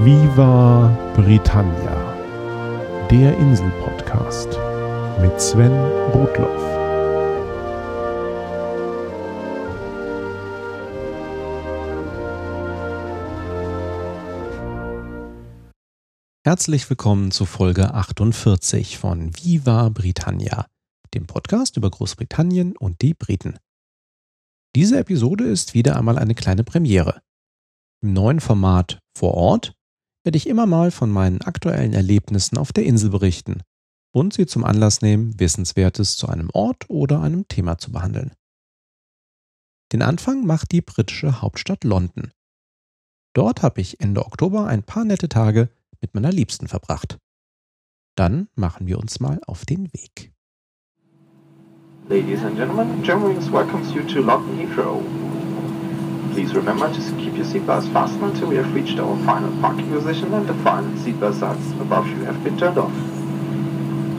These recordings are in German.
Viva Britannia, der Insel-Podcast mit Sven Rudloff. Herzlich willkommen zu Folge 48 von Viva Britannia, dem Podcast über Großbritannien und die Briten. Diese Episode ist wieder einmal eine kleine Premiere. Im neuen Format vor Ort werde ich immer mal von meinen aktuellen Erlebnissen auf der Insel berichten und sie zum Anlass nehmen, Wissenswertes zu einem Ort oder einem Thema zu behandeln. Den Anfang macht die britische Hauptstadt London. Dort habe ich Ende Oktober ein paar nette Tage mit meiner Liebsten verbracht. Dann machen wir uns mal auf den Weg. Ladies and gentlemen, Germanwings welcomes you to London Heathrow. Please remember to keep your seatbelts fastened until we have reached our final parking position and the final seatbelt signs above you have been turned off.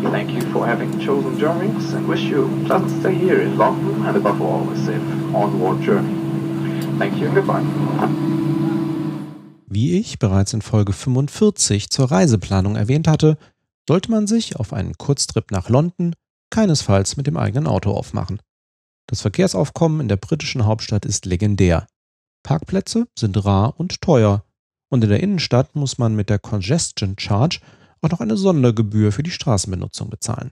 We thank you for having chosen Germanwings and wish you a pleasant stay here in London and above all a safe onward journey. Thank you and goodbye. Wie ich bereits in Folge 45 zur Reiseplanung erwähnt hatte, sollte man sich auf einen Kurztrip nach London keinesfalls mit dem eigenen Auto aufmachen. Das Verkehrsaufkommen in der britischen Hauptstadt ist legendär. Parkplätze sind rar und teuer und in der Innenstadt muss man mit der Congestion Charge auch noch eine Sondergebühr für die Straßenbenutzung bezahlen.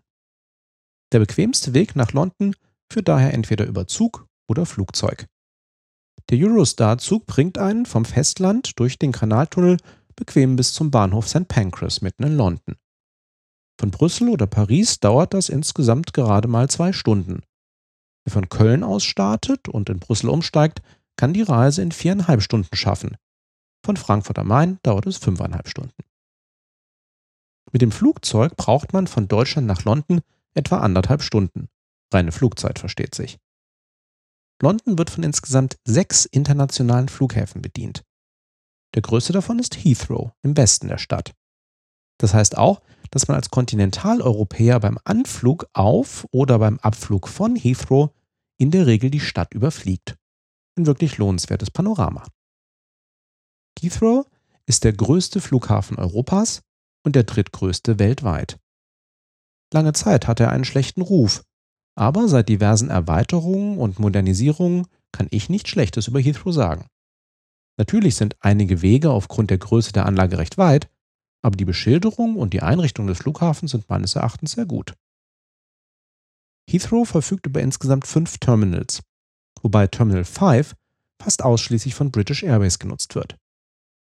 Der bequemste Weg nach London führt daher entweder über Zug oder Flugzeug. Der Eurostar-Zug bringt einen vom Festland durch den Kanaltunnel bequem bis zum Bahnhof St. Pancras mitten in London. Von Brüssel oder Paris dauert das insgesamt gerade mal zwei Stunden. Wer von Köln aus startet und in Brüssel umsteigt, kann die Reise in viereinhalb Stunden schaffen. Von Frankfurt am Main dauert es fünfeinhalb Stunden. Mit dem Flugzeug braucht man von Deutschland nach London etwa anderthalb Stunden. Reine Flugzeit versteht sich. London wird von insgesamt sechs internationalen Flughäfen bedient. Der größte davon ist Heathrow im Westen der Stadt. Das heißt auch, dass man als Kontinentaleuropäer beim Anflug auf oder beim Abflug von Heathrow in der Regel die Stadt überfliegt. Ein wirklich lohnenswertes Panorama. Heathrow ist der größte Flughafen Europas und der drittgrößte weltweit. Lange Zeit hatte er einen schlechten Ruf, aber seit diversen Erweiterungen und Modernisierungen kann ich nichts Schlechtes über Heathrow sagen. Natürlich sind einige Wege aufgrund der Größe der Anlage recht weit, aber die Beschilderung und die Einrichtung des Flughafens sind meines Erachtens sehr gut. Heathrow verfügt über insgesamt fünf Terminals, wobei Terminal 5 fast ausschließlich von British Airways genutzt wird.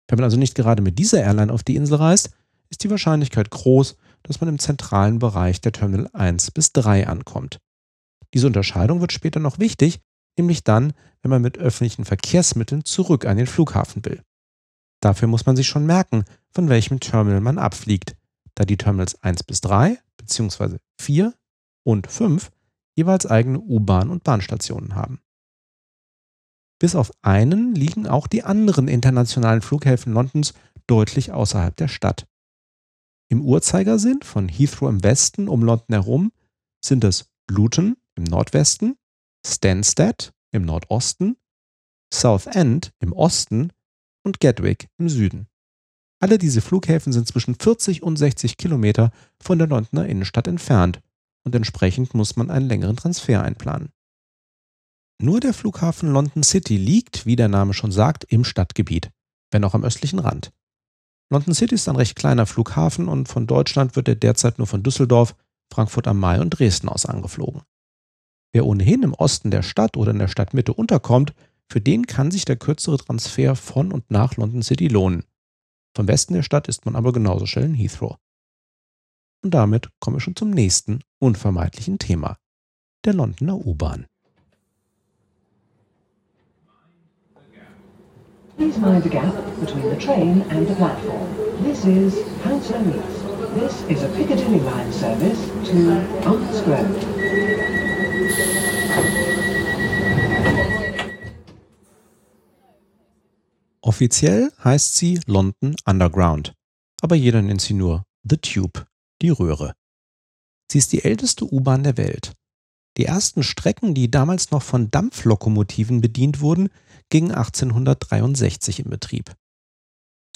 Wenn man also nicht gerade mit dieser Airline auf die Insel reist, ist die Wahrscheinlichkeit groß, dass man im zentralen Bereich der Terminal 1 bis 3 ankommt. Diese Unterscheidung wird später noch wichtig, nämlich dann, wenn man mit öffentlichen Verkehrsmitteln zurück an den Flughafen will. Dafür muss man sich schon merken, von welchem Terminal man abfliegt, da die Terminals 1 bis 3 bzw. 4 und 5 jeweils eigene U-Bahn- und Bahnstationen haben. Bis auf einen liegen auch die anderen internationalen Flughäfen Londons deutlich außerhalb der Stadt. Im Uhrzeigersinn von Heathrow im Westen um London herum sind es Luton im Nordwesten, Stansted im Nordosten, Southend im Osten und Gatwick im Süden. Alle diese Flughäfen sind zwischen 40 und 60 Kilometer von der Londoner Innenstadt entfernt und entsprechend muss man einen längeren Transfer einplanen. Nur der Flughafen London City liegt, wie der Name schon sagt, im Stadtgebiet, wenn auch am östlichen Rand. London City ist ein recht kleiner Flughafen und von Deutschland wird er derzeit nur von Düsseldorf, Frankfurt am Main und Dresden aus angeflogen. Wer ohnehin im Osten der Stadt oder in der Stadtmitte unterkommt, für den kann sich der kürzere Transfer von und nach London City lohnen. Vom Westen der Stadt ist man aber genauso schnell in Heathrow. Und damit kommen wir schon zum nächsten unvermeidlichen Thema, der Londoner U-Bahn. Please mind the gap between the train and the platform. This is Hounslow East. This is a Piccadilly line service to Arts Grove. Offiziell heißt sie London Underground, aber jeder nennt sie nur The Tube, die Röhre. Sie ist die älteste U-Bahn der Welt. Die ersten Strecken, die damals noch von Dampflokomotiven bedient wurden, gingen 1863 in Betrieb.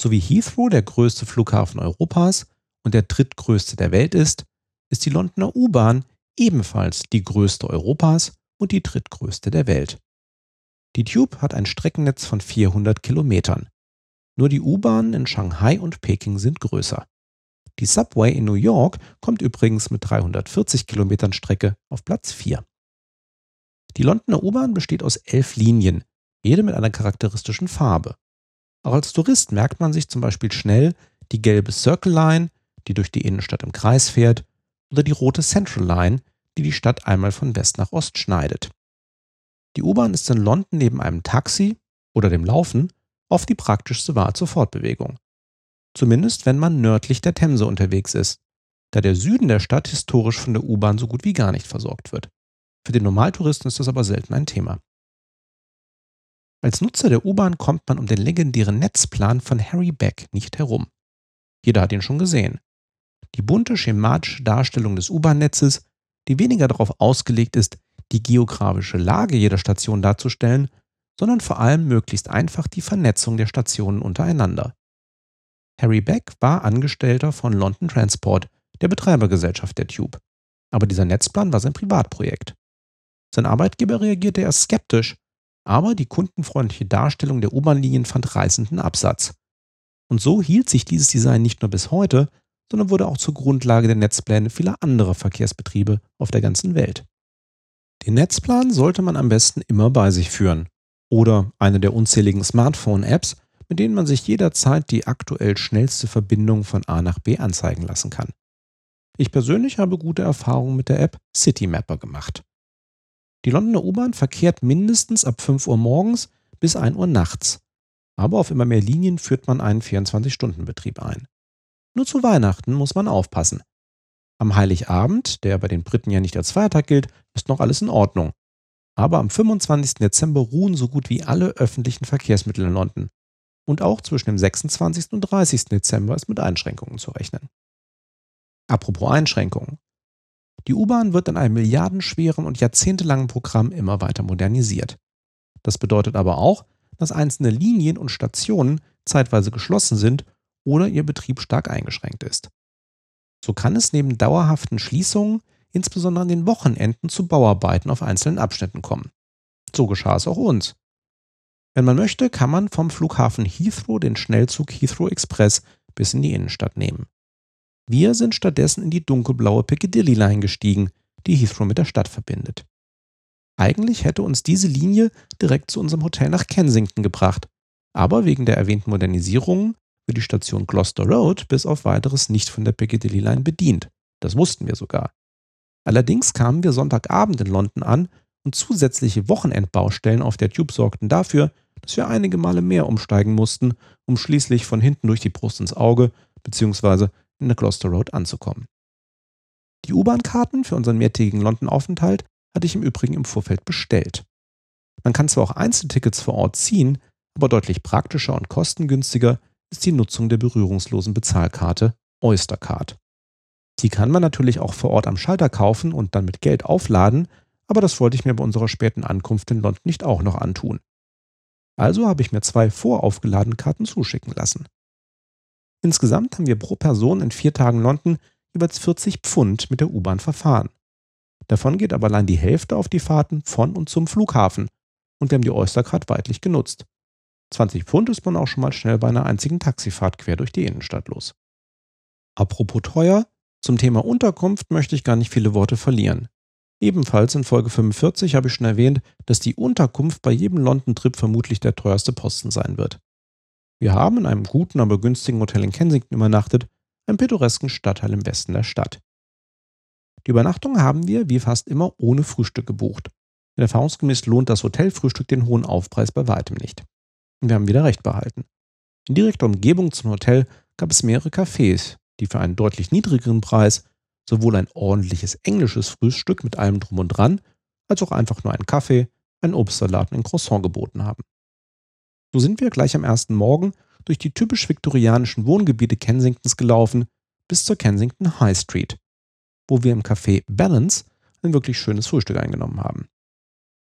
So wie Heathrow der größte Flughafen Europas und der drittgrößte der Welt ist, ist die Londoner U-Bahn ebenfalls die größte Europas und die drittgrößte der Welt. Die Tube hat ein Streckennetz von 400 Kilometern. Nur die U-Bahnen in Shanghai und Peking sind größer. Die Subway in New York kommt übrigens mit 340 Kilometern Strecke auf Platz 4. Die Londoner U-Bahn besteht aus elf Linien, jede mit einer charakteristischen Farbe. Auch als Tourist merkt man sich zum Beispiel schnell die gelbe Circle Line, die durch die Innenstadt im Kreis fährt, oder die rote Central Line, die die Stadt einmal von West nach Ost schneidet. Die U-Bahn ist in London neben einem Taxi oder dem Laufen oft die praktischste Wahl zur Fortbewegung. Zumindest wenn man nördlich der Themse unterwegs ist, da der Süden der Stadt historisch von der U-Bahn so gut wie gar nicht versorgt wird. Für den Normaltouristen ist das aber selten ein Thema. Als Nutzer der U-Bahn kommt man um den legendären Netzplan von Harry Beck nicht herum. Jeder hat ihn schon gesehen. Die bunte schematische Darstellung des U-Bahn-Netzes, die weniger darauf ausgelegt ist, die geografische Lage jeder Station darzustellen, sondern vor allem möglichst einfach die Vernetzung der Stationen untereinander. Harry Beck war Angestellter von London Transport, der Betreibergesellschaft der Tube. Aber dieser Netzplan war sein Privatprojekt. Sein Arbeitgeber reagierte erst skeptisch, aber die kundenfreundliche Darstellung der U-Bahn-Linien fand reißenden Absatz. Und so hielt sich dieses Design nicht nur bis heute, sondern wurde auch zur Grundlage der Netzpläne vieler anderer Verkehrsbetriebe auf der ganzen Welt. Den Netzplan sollte man am besten immer bei sich führen oder eine der unzähligen Smartphone-Apps, mit denen man sich jederzeit die aktuell schnellste Verbindung von A nach B anzeigen lassen kann. Ich persönlich habe gute Erfahrungen mit der App CityMapper gemacht. Die Londoner U-Bahn verkehrt mindestens ab 5 Uhr morgens bis 1 Uhr nachts. Aber auf immer mehr Linien führt man einen 24-Stunden-Betrieb ein. Nur zu Weihnachten muss man aufpassen. Am Heiligabend, der bei den Briten ja nicht als Feiertag gilt, ist noch alles in Ordnung. Aber am 25. Dezember ruhen so gut wie alle öffentlichen Verkehrsmittel in London. Und auch zwischen dem 26. und 30. Dezember ist mit Einschränkungen zu rechnen. Apropos Einschränkungen. Die U-Bahn wird in einem milliardenschweren und jahrzehntelangen Programm immer weiter modernisiert. Das bedeutet aber auch, dass einzelne Linien und Stationen zeitweise geschlossen sind oder ihr Betrieb stark eingeschränkt ist. So kann es neben dauerhaften Schließungen insbesondere an den Wochenenden zu Bauarbeiten auf einzelnen Abschnitten kommen. So geschah es auch uns. Wenn man möchte, kann man vom Flughafen Heathrow den Schnellzug Heathrow Express bis in die Innenstadt nehmen. Wir sind stattdessen in die dunkelblaue Piccadilly Line gestiegen, die Heathrow mit der Stadt verbindet. Eigentlich hätte uns diese Linie direkt zu unserem Hotel nach Kensington gebracht, aber wegen der erwähnten Modernisierungen wird die Station Gloucester Road bis auf weiteres nicht von der Piccadilly Line bedient. Das wussten wir sogar. Allerdings kamen wir Sonntagabend in London an und zusätzliche Wochenendbaustellen auf der Tube sorgten dafür, dass wir einige Male mehr umsteigen mussten, um schließlich von hinten durch die Brust ins Auge bzw in der Gloucester Road anzukommen. Die U-Bahn-Karten für unseren mehrtägigen London-Aufenthalt hatte ich im Übrigen im Vorfeld bestellt. Man kann zwar auch Einzeltickets vor Ort ziehen, aber deutlich praktischer und kostengünstiger ist die Nutzung der berührungslosen Bezahlkarte Oystercard. Die kann man natürlich auch vor Ort am Schalter kaufen und dann mit Geld aufladen, aber das wollte ich mir bei unserer späten Ankunft in London nicht auch noch antun. Also habe ich mir zwei voraufgeladene Karten zuschicken lassen. Insgesamt haben wir pro Person in vier Tagen London jeweils 40 Pfund mit der U-Bahn verfahren. Davon geht aber allein die Hälfte auf die Fahrten von und zum Flughafen und wir haben die Oystercard weitlich genutzt. 20 Pfund ist man auch schon mal schnell bei einer einzigen Taxifahrt quer durch die Innenstadt los. Apropos teuer, zum Thema Unterkunft möchte ich gar nicht viele Worte verlieren. Ebenfalls in Folge 45 habe ich schon erwähnt, dass die Unterkunft bei jedem London-Trip vermutlich der teuerste Posten sein wird. Wir haben in einem guten, aber günstigen Hotel in Kensington übernachtet, einem pittoresken Stadtteil im Westen der Stadt. Die Übernachtung haben wir, wie fast immer, ohne Frühstück gebucht. Denn erfahrungsgemäß lohnt das Hotelfrühstück den hohen Aufpreis bei weitem nicht. Und wir haben wieder recht behalten. In direkter Umgebung zum Hotel gab es mehrere Cafés, die für einen deutlich niedrigeren Preis sowohl ein ordentliches englisches Frühstück mit allem drum und dran, als auch einfach nur einen Kaffee, einen Obstsalat und ein Croissant geboten haben. So sind wir gleich am ersten Morgen durch die typisch viktorianischen Wohngebiete Kensingtons gelaufen bis zur Kensington High Street, wo wir im Café Balance ein wirklich schönes Frühstück eingenommen haben.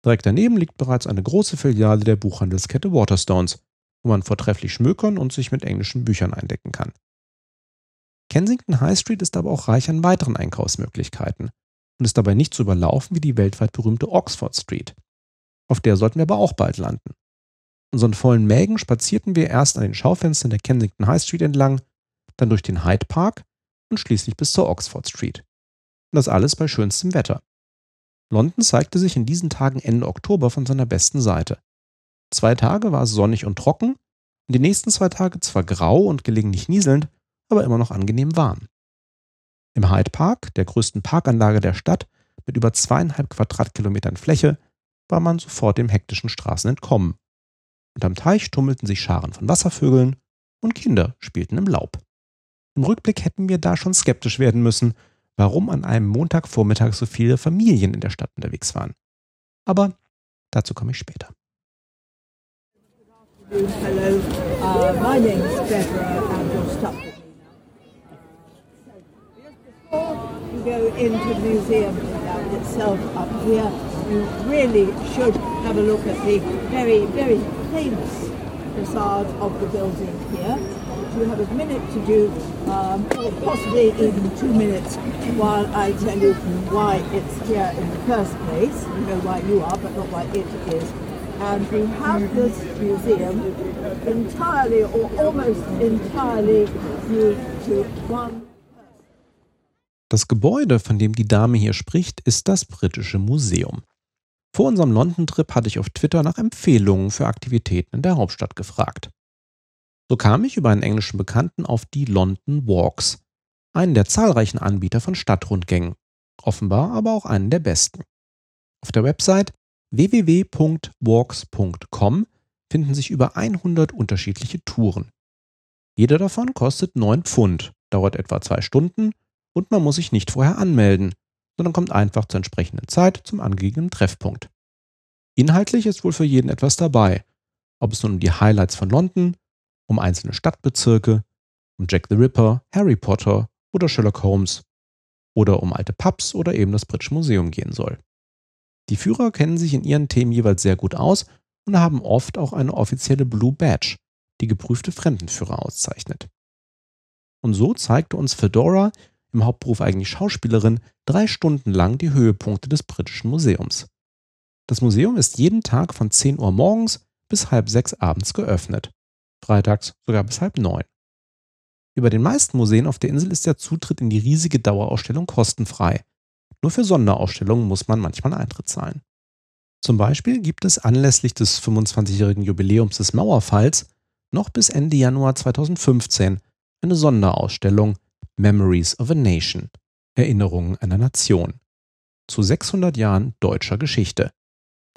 Direkt daneben liegt bereits eine große Filiale der Buchhandelskette Waterstones, wo man vortrefflich schmökern und sich mit englischen Büchern eindecken kann. Kensington High Street ist aber auch reich an weiteren Einkaufsmöglichkeiten und ist dabei nicht so überlaufen wie die weltweit berühmte Oxford Street. Auf der sollten wir aber auch bald landen. Unseren vollen Mägen spazierten wir erst an den Schaufenstern der Kensington High Street entlang, dann durch den Hyde Park und schließlich bis zur Oxford Street. Und das alles bei schönstem Wetter. London zeigte sich in diesen Tagen Ende Oktober von seiner besten Seite. Zwei Tage war es sonnig und trocken und die nächsten zwei Tage zwar grau und gelegentlich nieselnd, aber immer noch angenehm warm. Im Hyde Park, der größten Parkanlage der Stadt, mit über zweieinhalb Quadratkilometern Fläche, war man sofort dem hektischen Straßen entkommen. Und am Teich tummelten sich Scharen von Wasservögeln und Kinder spielten im Laub. Im Rückblick hätten wir da schon skeptisch werden müssen, warum an einem Montagvormittag so viele Familien in der Stadt unterwegs waren. Aber dazu komme ich später. Go into the museum itself up here, you really should have a look at the very, very famous facade of the building here. You have a minute to do, um, or possibly even two minutes, while I tell you why it's here in the first place. You know why you are, but not why it is. And we have this museum entirely or almost entirely due to one Das Gebäude, von dem die Dame hier spricht, ist das Britische Museum. Vor unserem London-Trip hatte ich auf Twitter nach Empfehlungen für Aktivitäten in der Hauptstadt gefragt. So kam ich über einen englischen Bekannten auf die London Walks, einen der zahlreichen Anbieter von Stadtrundgängen, offenbar aber auch einen der besten. Auf der Website www.walks.com finden sich über 100 unterschiedliche Touren. Jeder davon kostet 9 Pfund, dauert etwa zwei Stunden und man muss sich nicht vorher anmelden, sondern kommt einfach zur entsprechenden Zeit zum angegebenen Treffpunkt. Inhaltlich ist wohl für jeden etwas dabei, ob es nun um die Highlights von London, um einzelne Stadtbezirke, um Jack the Ripper, Harry Potter oder Sherlock Holmes oder um alte Pubs oder eben das Britische Museum gehen soll. Die Führer kennen sich in ihren Themen jeweils sehr gut aus und haben oft auch eine offizielle Blue Badge, die geprüfte Fremdenführer auszeichnet. Und so zeigte uns Fedora, im Hauptberuf eigentlich Schauspielerin, drei Stunden lang die Höhepunkte des Britischen Museums. Das Museum ist jeden Tag von 10 Uhr morgens bis halb sechs abends geöffnet. Freitags sogar bis halb neun. Über den meisten Museen auf der Insel ist der Zutritt in die riesige Dauerausstellung kostenfrei. Nur für Sonderausstellungen muss man manchmal Eintritt zahlen. Zum Beispiel gibt es anlässlich des 25-jährigen Jubiläums des Mauerfalls noch bis Ende Januar 2015 eine Sonderausstellung Memories of a Nation, Erinnerungen einer Nation, zu 600 Jahren deutscher Geschichte.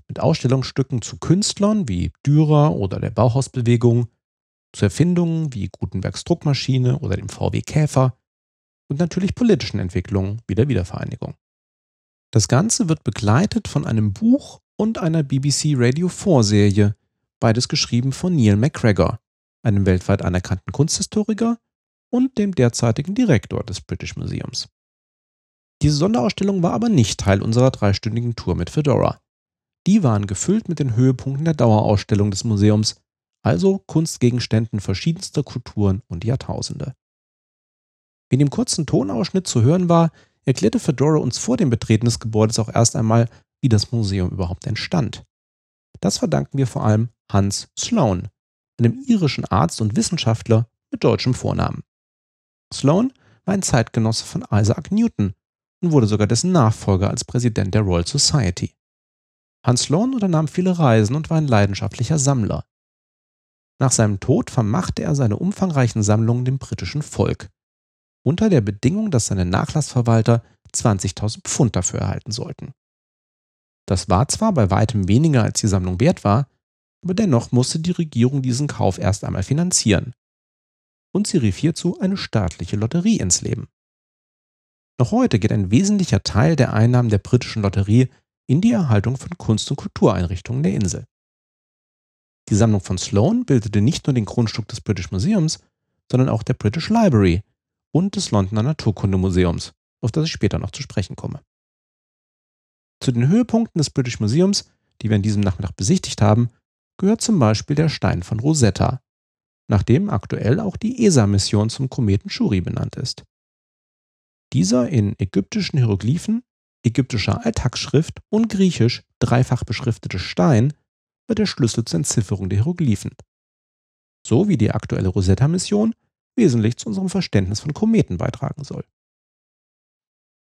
Mit Ausstellungsstücken zu Künstlern wie Dürer oder der Bauhausbewegung, zu Erfindungen wie Gutenbergs Druckmaschine oder dem VW Käfer und natürlich politischen Entwicklungen wie der Wiedervereinigung. Das Ganze wird begleitet von einem Buch und einer BBC Radio 4 Serie, beides geschrieben von Neil MacGregor, einem weltweit anerkannten Kunsthistoriker und dem derzeitigen Direktor des British Museums. Diese Sonderausstellung war aber nicht Teil unserer dreistündigen Tour mit Fedora. Die waren gefüllt mit den Höhepunkten der Dauerausstellung des Museums, also Kunstgegenständen verschiedenster Kulturen und Jahrtausende. Wie in dem kurzen Tonausschnitt zu hören war, erklärte Fedora uns vor dem Betreten des Gebäudes auch erst einmal, wie das Museum überhaupt entstand. Das verdanken wir vor allem Hans Sloane, einem irischen Arzt und Wissenschaftler mit deutschem Vornamen. Sloan war ein Zeitgenosse von Isaac Newton und wurde sogar dessen Nachfolger als Präsident der Royal Society. Hans Sloan unternahm viele Reisen und war ein leidenschaftlicher Sammler. Nach seinem Tod vermachte er seine umfangreichen Sammlungen dem britischen Volk, unter der Bedingung, dass seine Nachlassverwalter 20.000 Pfund dafür erhalten sollten. Das war zwar bei weitem weniger als die Sammlung wert war, aber dennoch musste die Regierung diesen Kauf erst einmal finanzieren und sie rief hierzu eine staatliche Lotterie ins Leben. Noch heute geht ein wesentlicher Teil der Einnahmen der britischen Lotterie in die Erhaltung von Kunst- und Kultureinrichtungen der Insel. Die Sammlung von Sloan bildete nicht nur den Grundstück des British Museums, sondern auch der British Library und des Londoner Naturkundemuseums, auf das ich später noch zu sprechen komme. Zu den Höhepunkten des British Museums, die wir an diesem Nachmittag besichtigt haben, gehört zum Beispiel der Stein von Rosetta, nach dem aktuell auch die ESA-Mission zum Kometen Shuri benannt ist. Dieser in ägyptischen Hieroglyphen, ägyptischer Alltagsschrift und griechisch dreifach beschriftete Stein wird der Schlüssel zur Entzifferung der Hieroglyphen. So wie die aktuelle Rosetta-Mission wesentlich zu unserem Verständnis von Kometen beitragen soll.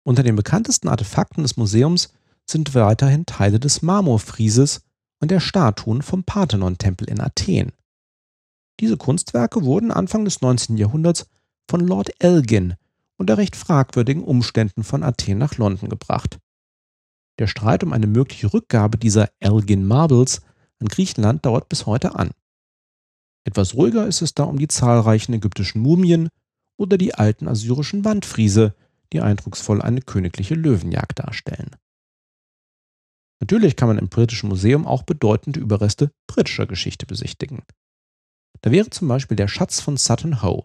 Unter den bekanntesten Artefakten des Museums sind weiterhin Teile des Marmorfrieses und der Statuen vom Parthenon-Tempel in Athen. Diese Kunstwerke wurden Anfang des 19. Jahrhunderts von Lord Elgin unter recht fragwürdigen Umständen von Athen nach London gebracht. Der Streit um eine mögliche Rückgabe dieser Elgin Marbles an Griechenland dauert bis heute an. Etwas ruhiger ist es da um die zahlreichen ägyptischen Mumien oder die alten assyrischen Wandfriese, die eindrucksvoll eine königliche Löwenjagd darstellen. Natürlich kann man im Britischen Museum auch bedeutende Überreste britischer Geschichte besichtigen. Da wäre zum Beispiel der Schatz von Sutton Hoo.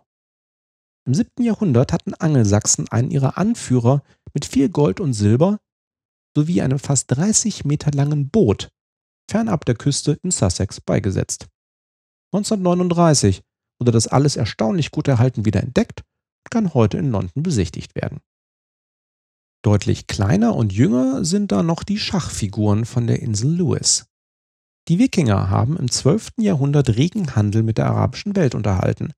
Im 7. Jahrhundert hatten Angelsachsen einen ihrer Anführer mit viel Gold und Silber sowie einem fast 30 Meter langen Boot fernab der Küste in Sussex beigesetzt. 1939 wurde das alles erstaunlich gut erhalten wieder entdeckt und kann heute in London besichtigt werden. Deutlich kleiner und jünger sind da noch die Schachfiguren von der Insel Lewis. Die Wikinger haben im 12. Jahrhundert regen Handel mit der arabischen Welt unterhalten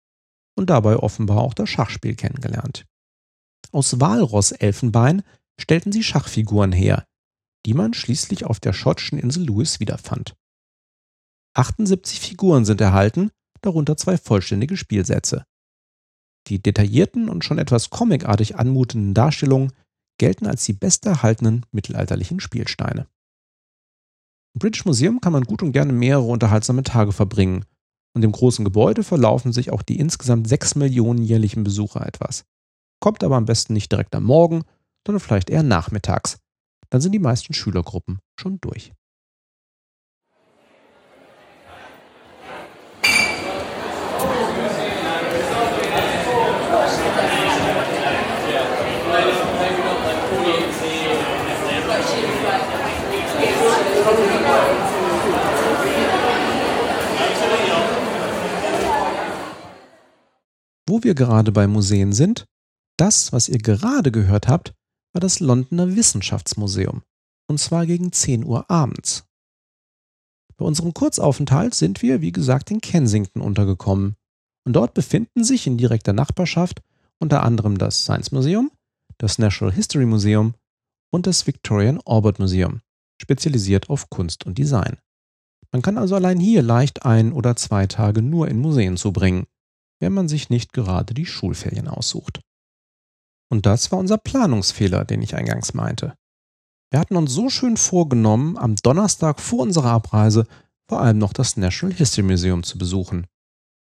und dabei offenbar auch das Schachspiel kennengelernt. Aus Walross-Elfenbein stellten sie Schachfiguren her, die man schließlich auf der schottischen Insel Lewis wiederfand. 78 Figuren sind erhalten, darunter zwei vollständige Spielsätze. Die detaillierten und schon etwas comicartig anmutenden Darstellungen gelten als die besterhaltenen mittelalterlichen Spielsteine. Im British Museum kann man gut und gerne mehrere unterhaltsame Tage verbringen. Und im großen Gebäude verlaufen sich auch die insgesamt 6 Millionen jährlichen Besucher etwas. Kommt aber am besten nicht direkt am Morgen, sondern vielleicht eher nachmittags. Dann sind die meisten Schülergruppen schon durch. Wo wir gerade bei Museen sind, das, was ihr gerade gehört habt, war das Londoner Wissenschaftsmuseum. Und zwar gegen 10 Uhr abends. Bei unserem Kurzaufenthalt sind wir, wie gesagt, in Kensington untergekommen. Und dort befinden sich in direkter Nachbarschaft unter anderem das Science Museum, das Natural History Museum und das Victorian Orbit Museum, spezialisiert auf Kunst und Design. Man kann also allein hier leicht ein oder zwei Tage nur in Museen zubringen wenn man sich nicht gerade die Schulferien aussucht. Und das war unser Planungsfehler, den ich eingangs meinte. Wir hatten uns so schön vorgenommen, am Donnerstag vor unserer Abreise vor allem noch das National History Museum zu besuchen,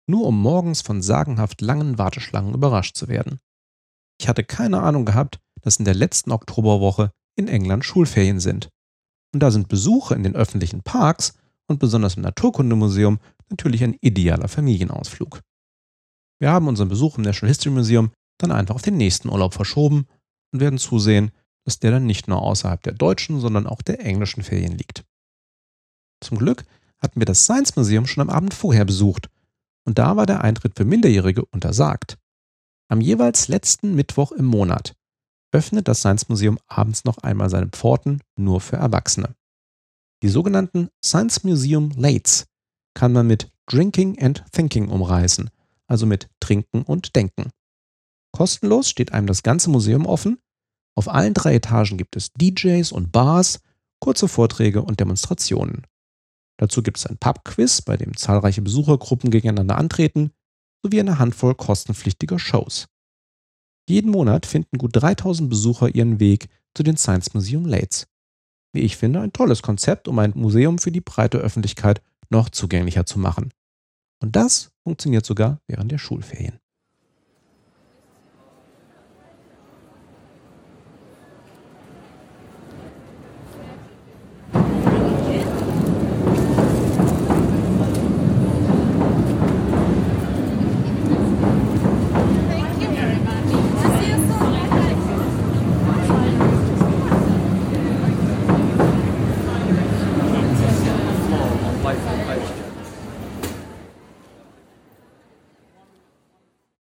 nur um morgens von sagenhaft langen Warteschlangen überrascht zu werden. Ich hatte keine Ahnung gehabt, dass in der letzten Oktoberwoche in England Schulferien sind. Und da sind Besuche in den öffentlichen Parks und besonders im Naturkundemuseum natürlich ein idealer Familienausflug. Wir haben unseren Besuch im National History Museum dann einfach auf den nächsten Urlaub verschoben und werden zusehen, dass der dann nicht nur außerhalb der deutschen, sondern auch der englischen Ferien liegt. Zum Glück hatten wir das Science Museum schon am Abend vorher besucht und da war der Eintritt für Minderjährige untersagt. Am jeweils letzten Mittwoch im Monat öffnet das Science Museum abends noch einmal seine Pforten nur für Erwachsene. Die sogenannten Science Museum Lates kann man mit Drinking and Thinking umreißen – also mit Trinken und Denken. Kostenlos steht einem das ganze Museum offen. Auf allen drei Etagen gibt es DJs und Bars, kurze Vorträge und Demonstrationen. Dazu gibt es ein Pub-Quiz, bei dem zahlreiche Besuchergruppen gegeneinander antreten, sowie eine Handvoll kostenpflichtiger Shows. Jeden Monat finden gut 3000 Besucher ihren Weg zu den Science Museum Lates. Wie ich finde, ein tolles Konzept, um ein Museum für die breite Öffentlichkeit noch zugänglicher zu machen. Und das funktioniert sogar während der Schulferien.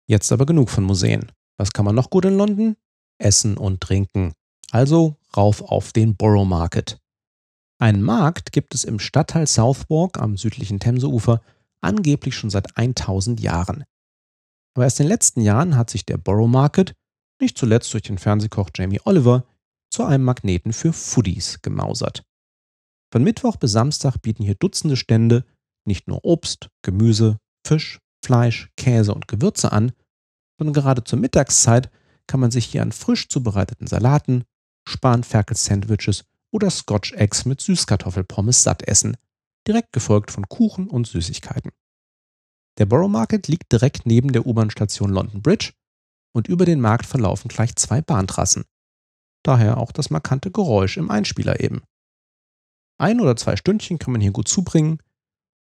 Jetzt aber genug von Museen. Was kann man noch gut in London? Essen und Trinken. Also rauf auf den Borough Market. Einen Markt gibt es im Stadtteil Southwark am südlichen Themseufer angeblich schon seit 1000 Jahren. Aber erst in den letzten Jahren hat sich der Borough Market, nicht zuletzt durch den Fernsehkoch Jamie Oliver, zu einem Magneten für Foodies gemausert. Von Mittwoch bis Samstag bieten hier Dutzende Stände nicht nur Obst, Gemüse, Fisch, Fleisch, Käse und Gewürze an, sondern gerade zur Mittagszeit kann man sich hier an frisch zubereiteten Salaten, Spanferkel-Sandwiches oder Scotch Eggs mit Süßkartoffelpommes satt essen, direkt gefolgt von Kuchen und Süßigkeiten. Der Borough Market liegt direkt neben der U-Bahn-Station London Bridge und über den Markt verlaufen gleich zwei Bahntrassen. Daher auch das markante Geräusch im Einspieler eben. Ein oder zwei Stündchen kann man hier gut zubringen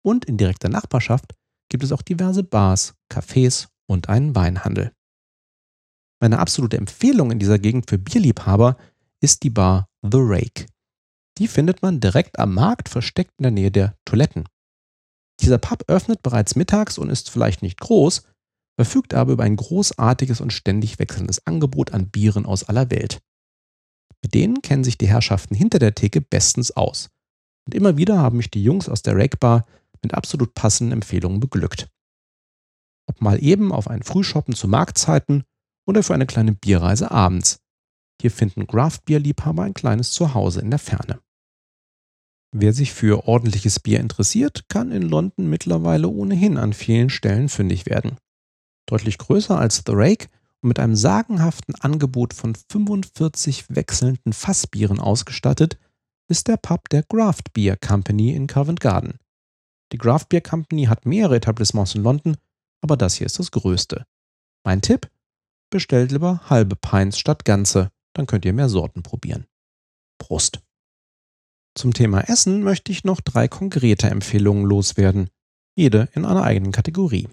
und in direkter Nachbarschaft gibt es auch diverse Bars, Cafés und einen Weinhandel. Meine absolute Empfehlung in dieser Gegend für Bierliebhaber ist die Bar The Rake. Die findet man direkt am Markt versteckt in der Nähe der Toiletten. Dieser Pub öffnet bereits mittags und ist vielleicht nicht groß, verfügt aber über ein großartiges und ständig wechselndes Angebot an Bieren aus aller Welt. Mit denen kennen sich die Herrschaften hinter der Theke bestens aus. Und immer wieder haben mich die Jungs aus der Rake Bar mit absolut passenden Empfehlungen beglückt. Ob mal eben auf ein Frühshoppen zu Marktzeiten oder für eine kleine Bierreise abends. Hier finden Craft-Bier-Liebhaber ein kleines Zuhause in der Ferne. Wer sich für ordentliches Bier interessiert, kann in London mittlerweile ohnehin an vielen Stellen fündig werden. Deutlich größer als The Rake und mit einem sagenhaften Angebot von 45 wechselnden Fassbieren ausgestattet, ist der Pub der Craft Beer Company in Covent Garden. Die Craft Beer Company hat mehrere Etablissements in London, aber das hier ist das größte. Mein Tipp? Bestellt lieber halbe Pints statt ganze, dann könnt ihr mehr Sorten probieren. Prost! Zum Thema Essen möchte ich noch drei konkrete Empfehlungen loswerden, jede in einer eigenen Kategorie.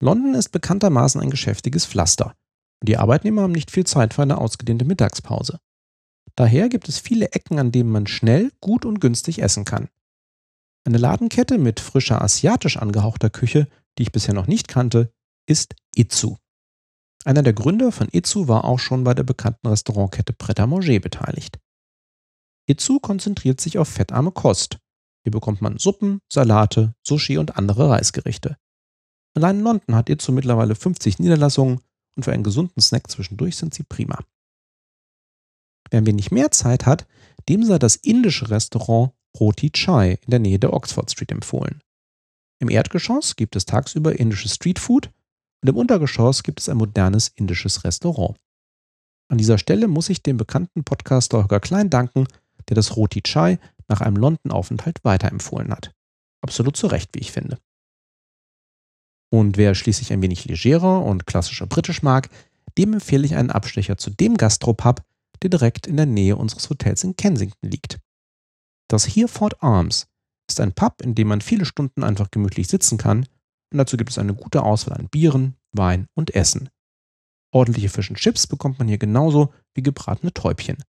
London ist bekanntermaßen ein geschäftiges Pflaster und die Arbeitnehmer haben nicht viel Zeit für eine ausgedehnte Mittagspause. Daher gibt es viele Ecken, an denen man schnell, gut und günstig essen kann. Eine Ladenkette mit frischer asiatisch angehauchter Küche, die ich bisher noch nicht kannte, ist Itzu. Einer der Gründer von Itzu war auch schon bei der bekannten Restaurantkette Pret à Manger beteiligt. Itzu konzentriert sich auf fettarme Kost. Hier bekommt man Suppen, Salate, Sushi und andere Reisgerichte. Allein in London hat Itzu mittlerweile 50 Niederlassungen und für einen gesunden Snack zwischendurch sind sie prima. Wer ein wenig mehr Zeit hat, dem sei das indische Restaurant Roti Chai in der Nähe der Oxford Street empfohlen. Im Erdgeschoss gibt es tagsüber indisches Streetfood und im Untergeschoss gibt es ein modernes indisches Restaurant. An dieser Stelle muss ich dem bekannten Podcaster Holger Klein danken, der das Roti Chai nach einem London-Aufenthalt weiterempfohlen hat. Absolut zu Recht, wie ich finde. Und wer schließlich ein wenig legerer und klassischer britisch mag, dem empfehle ich einen Abstecher zu dem Gastropub, der direkt in der Nähe unseres Hotels in Kensington liegt. Das Hereford Arms ist ein Pub, in dem man viele Stunden einfach gemütlich sitzen kann und dazu gibt es eine gute Auswahl an Bieren, Wein und Essen. Ordentliche Fisch und Chips bekommt man hier genauso wie gebratene Täubchen.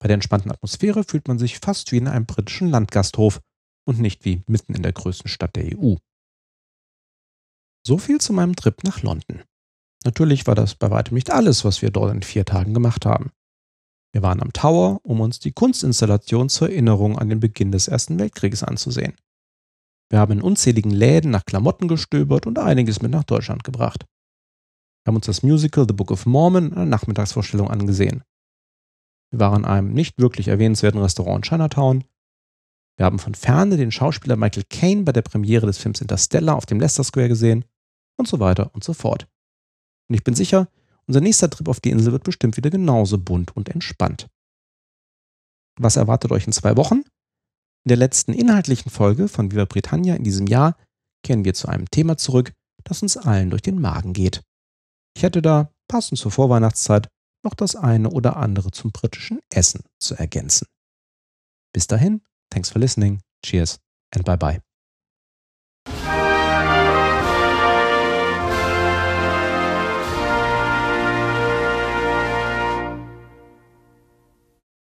Bei der entspannten Atmosphäre fühlt man sich fast wie in einem britischen Landgasthof und nicht wie mitten in der größten Stadt der EU. So viel zu meinem Trip nach London. Natürlich war das bei weitem nicht alles, was wir dort in vier Tagen gemacht haben. Wir waren am Tower, um uns die Kunstinstallation zur Erinnerung an den Beginn des Ersten Weltkrieges anzusehen. Wir haben in unzähligen Läden nach Klamotten gestöbert und einiges mit nach Deutschland gebracht. Wir haben uns das Musical The Book of Mormon in einer Nachmittagsvorstellung angesehen. Wir waren in einem nicht wirklich erwähnenswerten Restaurant in Chinatown. Wir haben von ferne den Schauspieler Michael Caine bei der Premiere des Films Interstellar auf dem Leicester Square gesehen und so weiter und so fort. Und ich bin sicher, unser nächster Trip auf die Insel wird bestimmt wieder genauso bunt und entspannt. Was erwartet euch in zwei Wochen? In der letzten inhaltlichen Folge von Viva Britannia in diesem Jahr kehren wir zu einem Thema zurück, das uns allen durch den Magen geht. Ich hätte da, passend zur Vorweihnachtszeit, noch das eine oder andere zum britischen Essen zu ergänzen. Bis dahin, thanks for listening, cheers and bye bye.